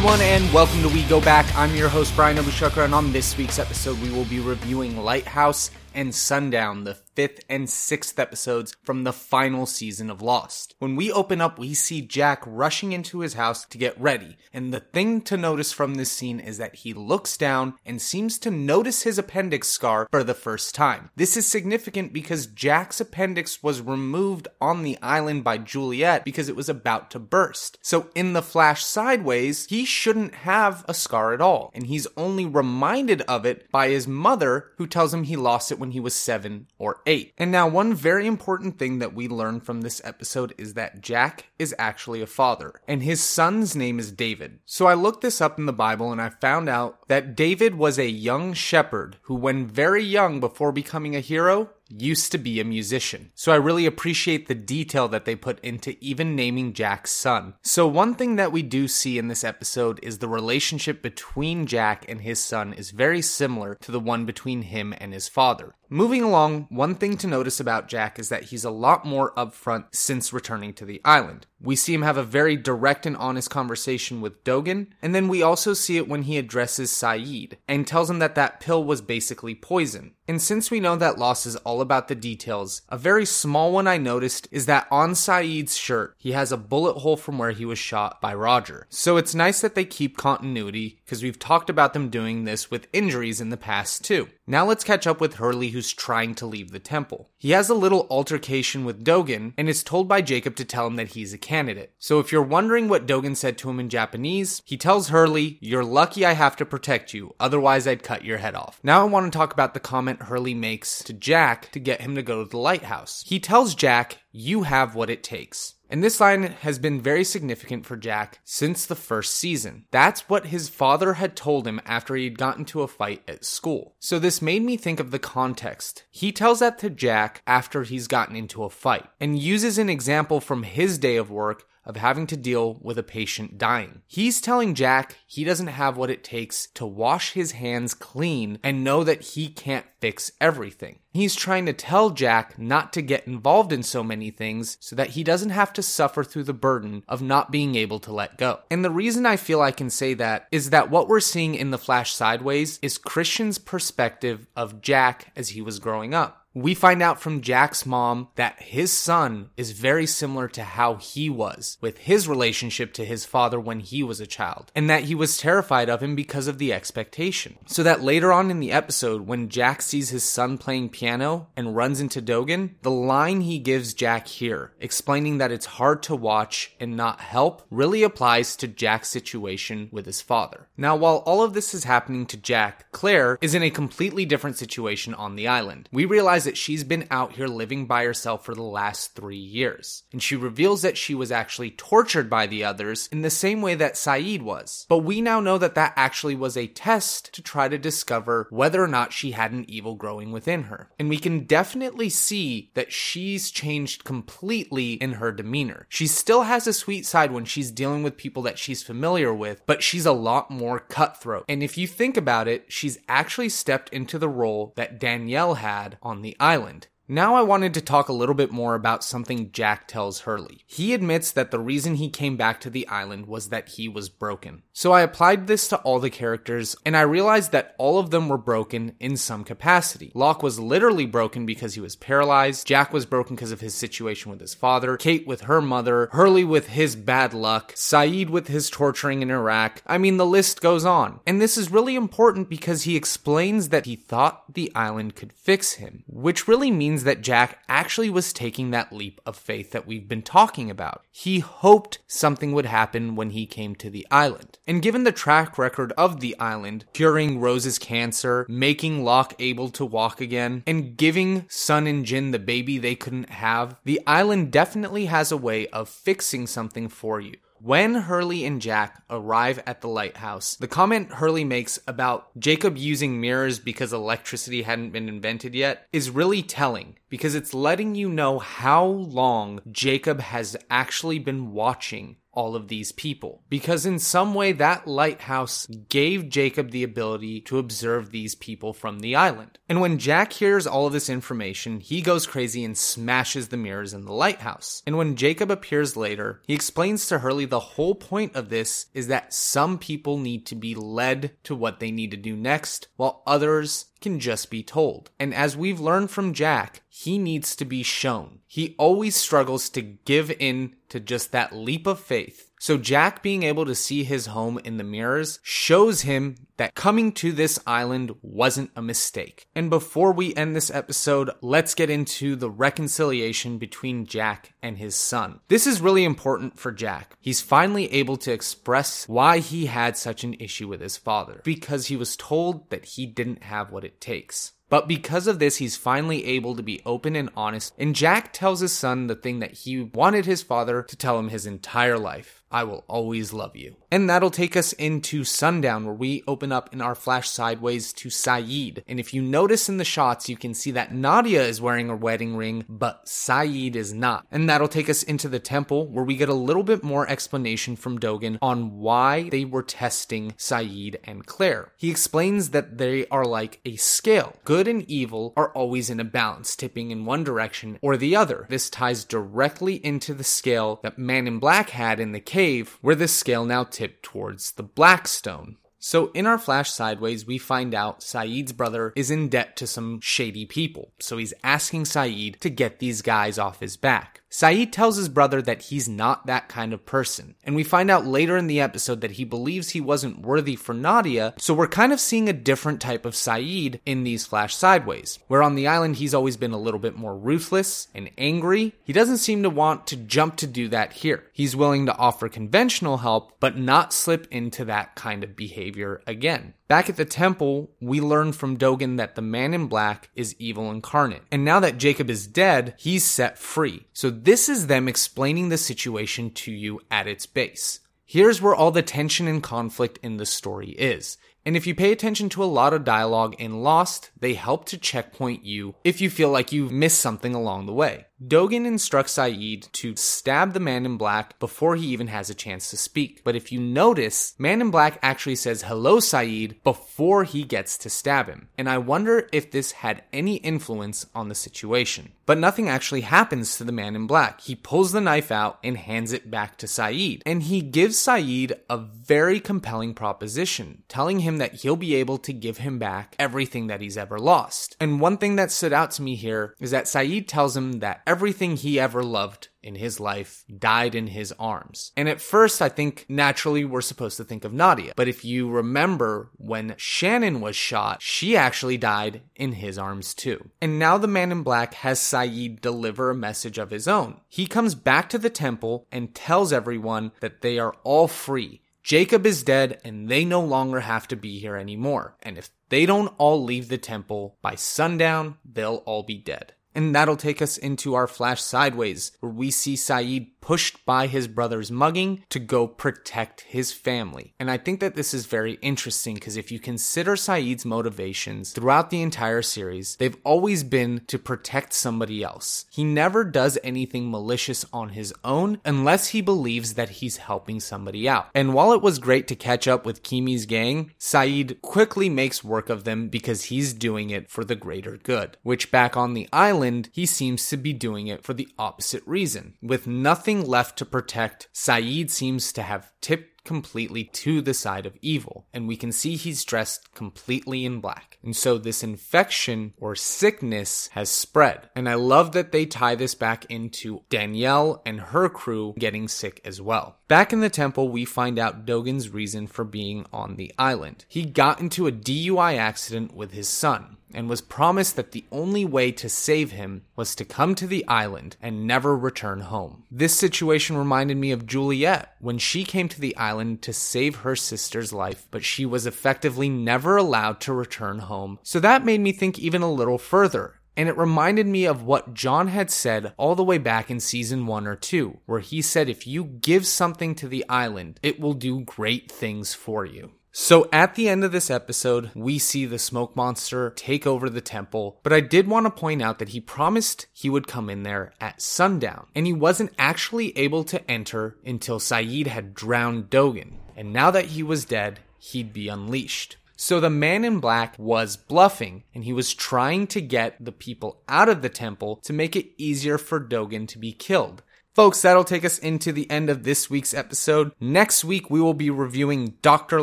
everyone, and welcome to We Go Back. I'm your host, Bryan Abou Chacra, and on this week's episode, we will be reviewing Lighthouse and Sundown, the fifth and sixth episodes from the final season of Lost. When we open up, we see Jack rushing into his house to get ready, and the thing to notice from this scene is that he looks down and seems to notice his appendix scar for the first time. This is significant because Jack's appendix was removed on the island by Juliet because it was about to burst. So in the flash sideways, he shouldn't have a scar at all, and he's only reminded of it by his mother who tells him he lost it when he was seven or eight. And now, one very important thing that we learn from this episode is that Jack is actually a father, and his son's name is David. So I looked this up in the Bible and I found out that David was a young shepherd who, when very young before becoming a hero, used to be a musician. So I really appreciate the detail that they put into even naming Jack's son. So one thing that we do see in this episode is the relationship between Jack and his son is very similar to the one between him and his father. Moving along, one thing to notice about Jack is that he's a lot more upfront since returning to the island. We see him have a very direct and honest conversation with Dogen, and then we also see it when he addresses Sayid and tells him that that pill was basically poison. And since we know that Lost is all about the details, a very small one I noticed is that on Sayid's shirt, he has a bullet hole from where he was shot by Roger. So it's nice that they keep continuity, because we've talked about them doing this with injuries in the past too. Now let's catch up with Hurley, who's trying to leave the temple. He has a little altercation with Dogen and is told by Jacob to tell him that he's a candidate. So if you're wondering what Dogen said to him in Japanese, he tells Hurley, You're lucky I have to protect you, otherwise I'd cut your head off. Now I want to talk about the comment Hurley makes to Jack to get him to go to the lighthouse. He tells Jack, You have what it takes. And this line has been very significant for Jack since the first season. That's what his father had told him after he'd gotten into a fight at school. So this made me think of the context. He tells that to Jack after he's gotten into a fight and uses an example from his day of work of having to deal with a patient dying. He's telling Jack he doesn't have what it takes to wash his hands clean and know that he can't fix everything. He's trying to tell Jack not to get involved in so many things so that he doesn't have to suffer through the burden of not being able to let go. And the reason I feel I can say that is that what we're seeing in The Flash Sideways is Christian's perspective of Jack as he was growing up we find out from Jack's mom that his son is very similar to how he was with his relationship to his father when he was a child, and that he was terrified of him because of the expectation. So that later on in the episode, when Jack sees his son playing piano and runs into Dogen, the line he gives Jack here, explaining that it's hard to watch and not help, really applies to Jack's situation with his father. Now, while all of this is happening to Jack, Claire is in a completely different situation on the island. We realize realize that she's been out here living by herself for the last three years. And she reveals that she was actually tortured by the others in the same way that Sayid was. But we now know that that actually was a test to try to discover whether or not she had an evil growing within her. And we can definitely see that she's changed completely in her demeanor. She still has a sweet side when she's dealing with people that she's familiar with, but she's a lot more cutthroat. And if you think about it, she's actually stepped into the role that Danielle had on the the island. Now I wanted to talk a little bit more about something Jack tells Hurley. He admits that the reason he came back to the island was that he was broken. So I applied this to all the characters, and I realized that all of them were broken in some capacity. Locke was literally broken because he was paralyzed, Jack was broken because of his situation with his father, Kate with her mother, Hurley with his bad luck, Sayid with his torturing in Iraq. I mean, the list goes on. And this is really important because he explains that he thought the island could fix him, which really means means that Jack actually was taking that leap of faith that we've been talking about. He hoped something would happen when he came to the island. And given the track record of the island, curing Rose's cancer, making Locke able to walk again, and giving Sun and Jin the baby they couldn't have, the island definitely has a way of fixing something for you. When Hurley and Jack arrive at the lighthouse, the comment Hurley makes about Jacob using mirrors because electricity hadn't been invented yet is really telling because it's letting you know how long Jacob has actually been watching all of these people. Because in some way, that lighthouse gave Jacob the ability to observe these people from the island. And when Jack hears all of this information, he goes crazy and smashes the mirrors in the lighthouse. And when Jacob appears later, he explains to Hurley the whole point of this is that some people need to be led to what they need to do next, while others can just be told. And as we've learned from Jack, he needs to be shown. He always struggles to give in to just that leap of faith. So Jack being able to see his home in the mirrors shows him that coming to this island wasn't a mistake. And before we end this episode, let's get into the reconciliation between Jack and his son. This is really important for Jack. He's finally able to express why he had such an issue with his father because he was told that he didn't have what it takes. But because of this, he's finally able to be open and honest, and Jack tells his son the thing that he wanted his father to tell him his entire life. I will always love you. And that'll take us into sundown where we open up in our flash sideways to Sayid. And if you notice in the shots, you can see that Nadia is wearing a wedding ring, but Sayid is not. And that'll take us into the temple where we get a little bit more explanation from Dogen on why they were testing Sayid and Claire. He explains that they are like a scale. Good and evil are always in a balance, tipping in one direction or the other. This ties directly into the scale that Man in Black had in the cave cave where the scale now tipped towards the Blackstone. So in our flash sideways, we find out Sayid's brother is in debt to some shady people. So he's asking Sayid to get these guys off his back. Sayid tells his brother that he's not that kind of person, and we find out later in the episode that he believes he wasn't worthy for Nadia, so we're kind of seeing a different type of Sayid in these flash sideways. Where on the island he's always been a little bit more ruthless and angry, he doesn't seem to want to jump to do that here. He's willing to offer conventional help, but not slip into that kind of behavior again. Back at the temple, we learn from Dogen that the man in black is evil incarnate. And now that Jacob is dead, he's set free. So this is them explaining the situation to you at its base. Here's where all the tension and conflict in the story is. And if you pay attention to a lot of dialogue in Lost, they help to checkpoint you if you feel like you've missed something along the way. Dogen instructs Sayid to stab the man in black before he even has a chance to speak. But if you notice, Man in Black actually says hello Sayid before he gets to stab him. And I wonder if this had any influence on the situation. But nothing actually happens to the man in black. He pulls the knife out and hands it back to Sayid. And he gives Sayid a very compelling proposition, telling him that he'll be able to give him back everything that he's ever lost. And one thing that stood out to me here is that Sayid tells him that everything he ever loved in his life died in his arms. And at first, I think naturally we're supposed to think of Nadia. But if you remember when Shannon was shot, she actually died in his arms too. And now the man in black has Sayid deliver a message of his own. He comes back to the temple and tells everyone that they are all free. Jacob is dead and they no longer have to be here anymore. And if they don't all leave the temple by sundown, they'll all be dead. And that'll take us into our flash sideways, where we see Sayid pushed by his brother's mugging to go protect his family. And I think that this is very interesting because if you consider Sayid's motivations throughout the entire series, they've always been to protect somebody else. He never does anything malicious on his own unless he believes that he's helping somebody out. And while it was great to catch up with Keamy's gang, Sayid quickly makes work of them because he's doing it for the greater good, which back on the island, he seems to be doing it for the opposite reason. With nothing nothing left to protect, Sayid seems to have tipped completely to the side of evil, and we can see he's dressed completely in black. And so this infection or sickness has spread. And I love that they tie this back into Danielle and her crew getting sick as well. Back in the temple, we find out Dogen's reason for being on the island. He got into a DUI accident with his son and was promised that the only way to save him was to come to the island and never return home. This situation reminded me of Juliet when she came to the island to save her sister's life, but she was effectively never allowed to return home. So that made me think even a little further. And it reminded me of what John had said all the way back in season one or two, where he said if you give something to the island, it will do great things for you. So at the end of this episode, we see the smoke monster take over the temple, but I did want to point out that he promised he would come in there at sundown, and he wasn't actually able to enter until Sayid had drowned Dogen. And now that he was dead, he'd be unleashed. So the man in black was bluffing and he was trying to get the people out of the temple to make it easier for Dogen to be killed. Folks, that'll take us into the end of this week's episode. Next week, we will be reviewing Dr.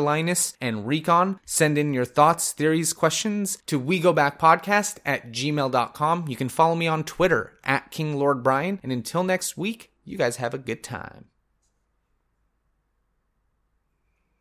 Linus and Recon. Send in your thoughts, theories, questions to we go back podcast at gmail.com. You can follow me on Twitter at King Lord Brian. And until next week, you guys have a good time.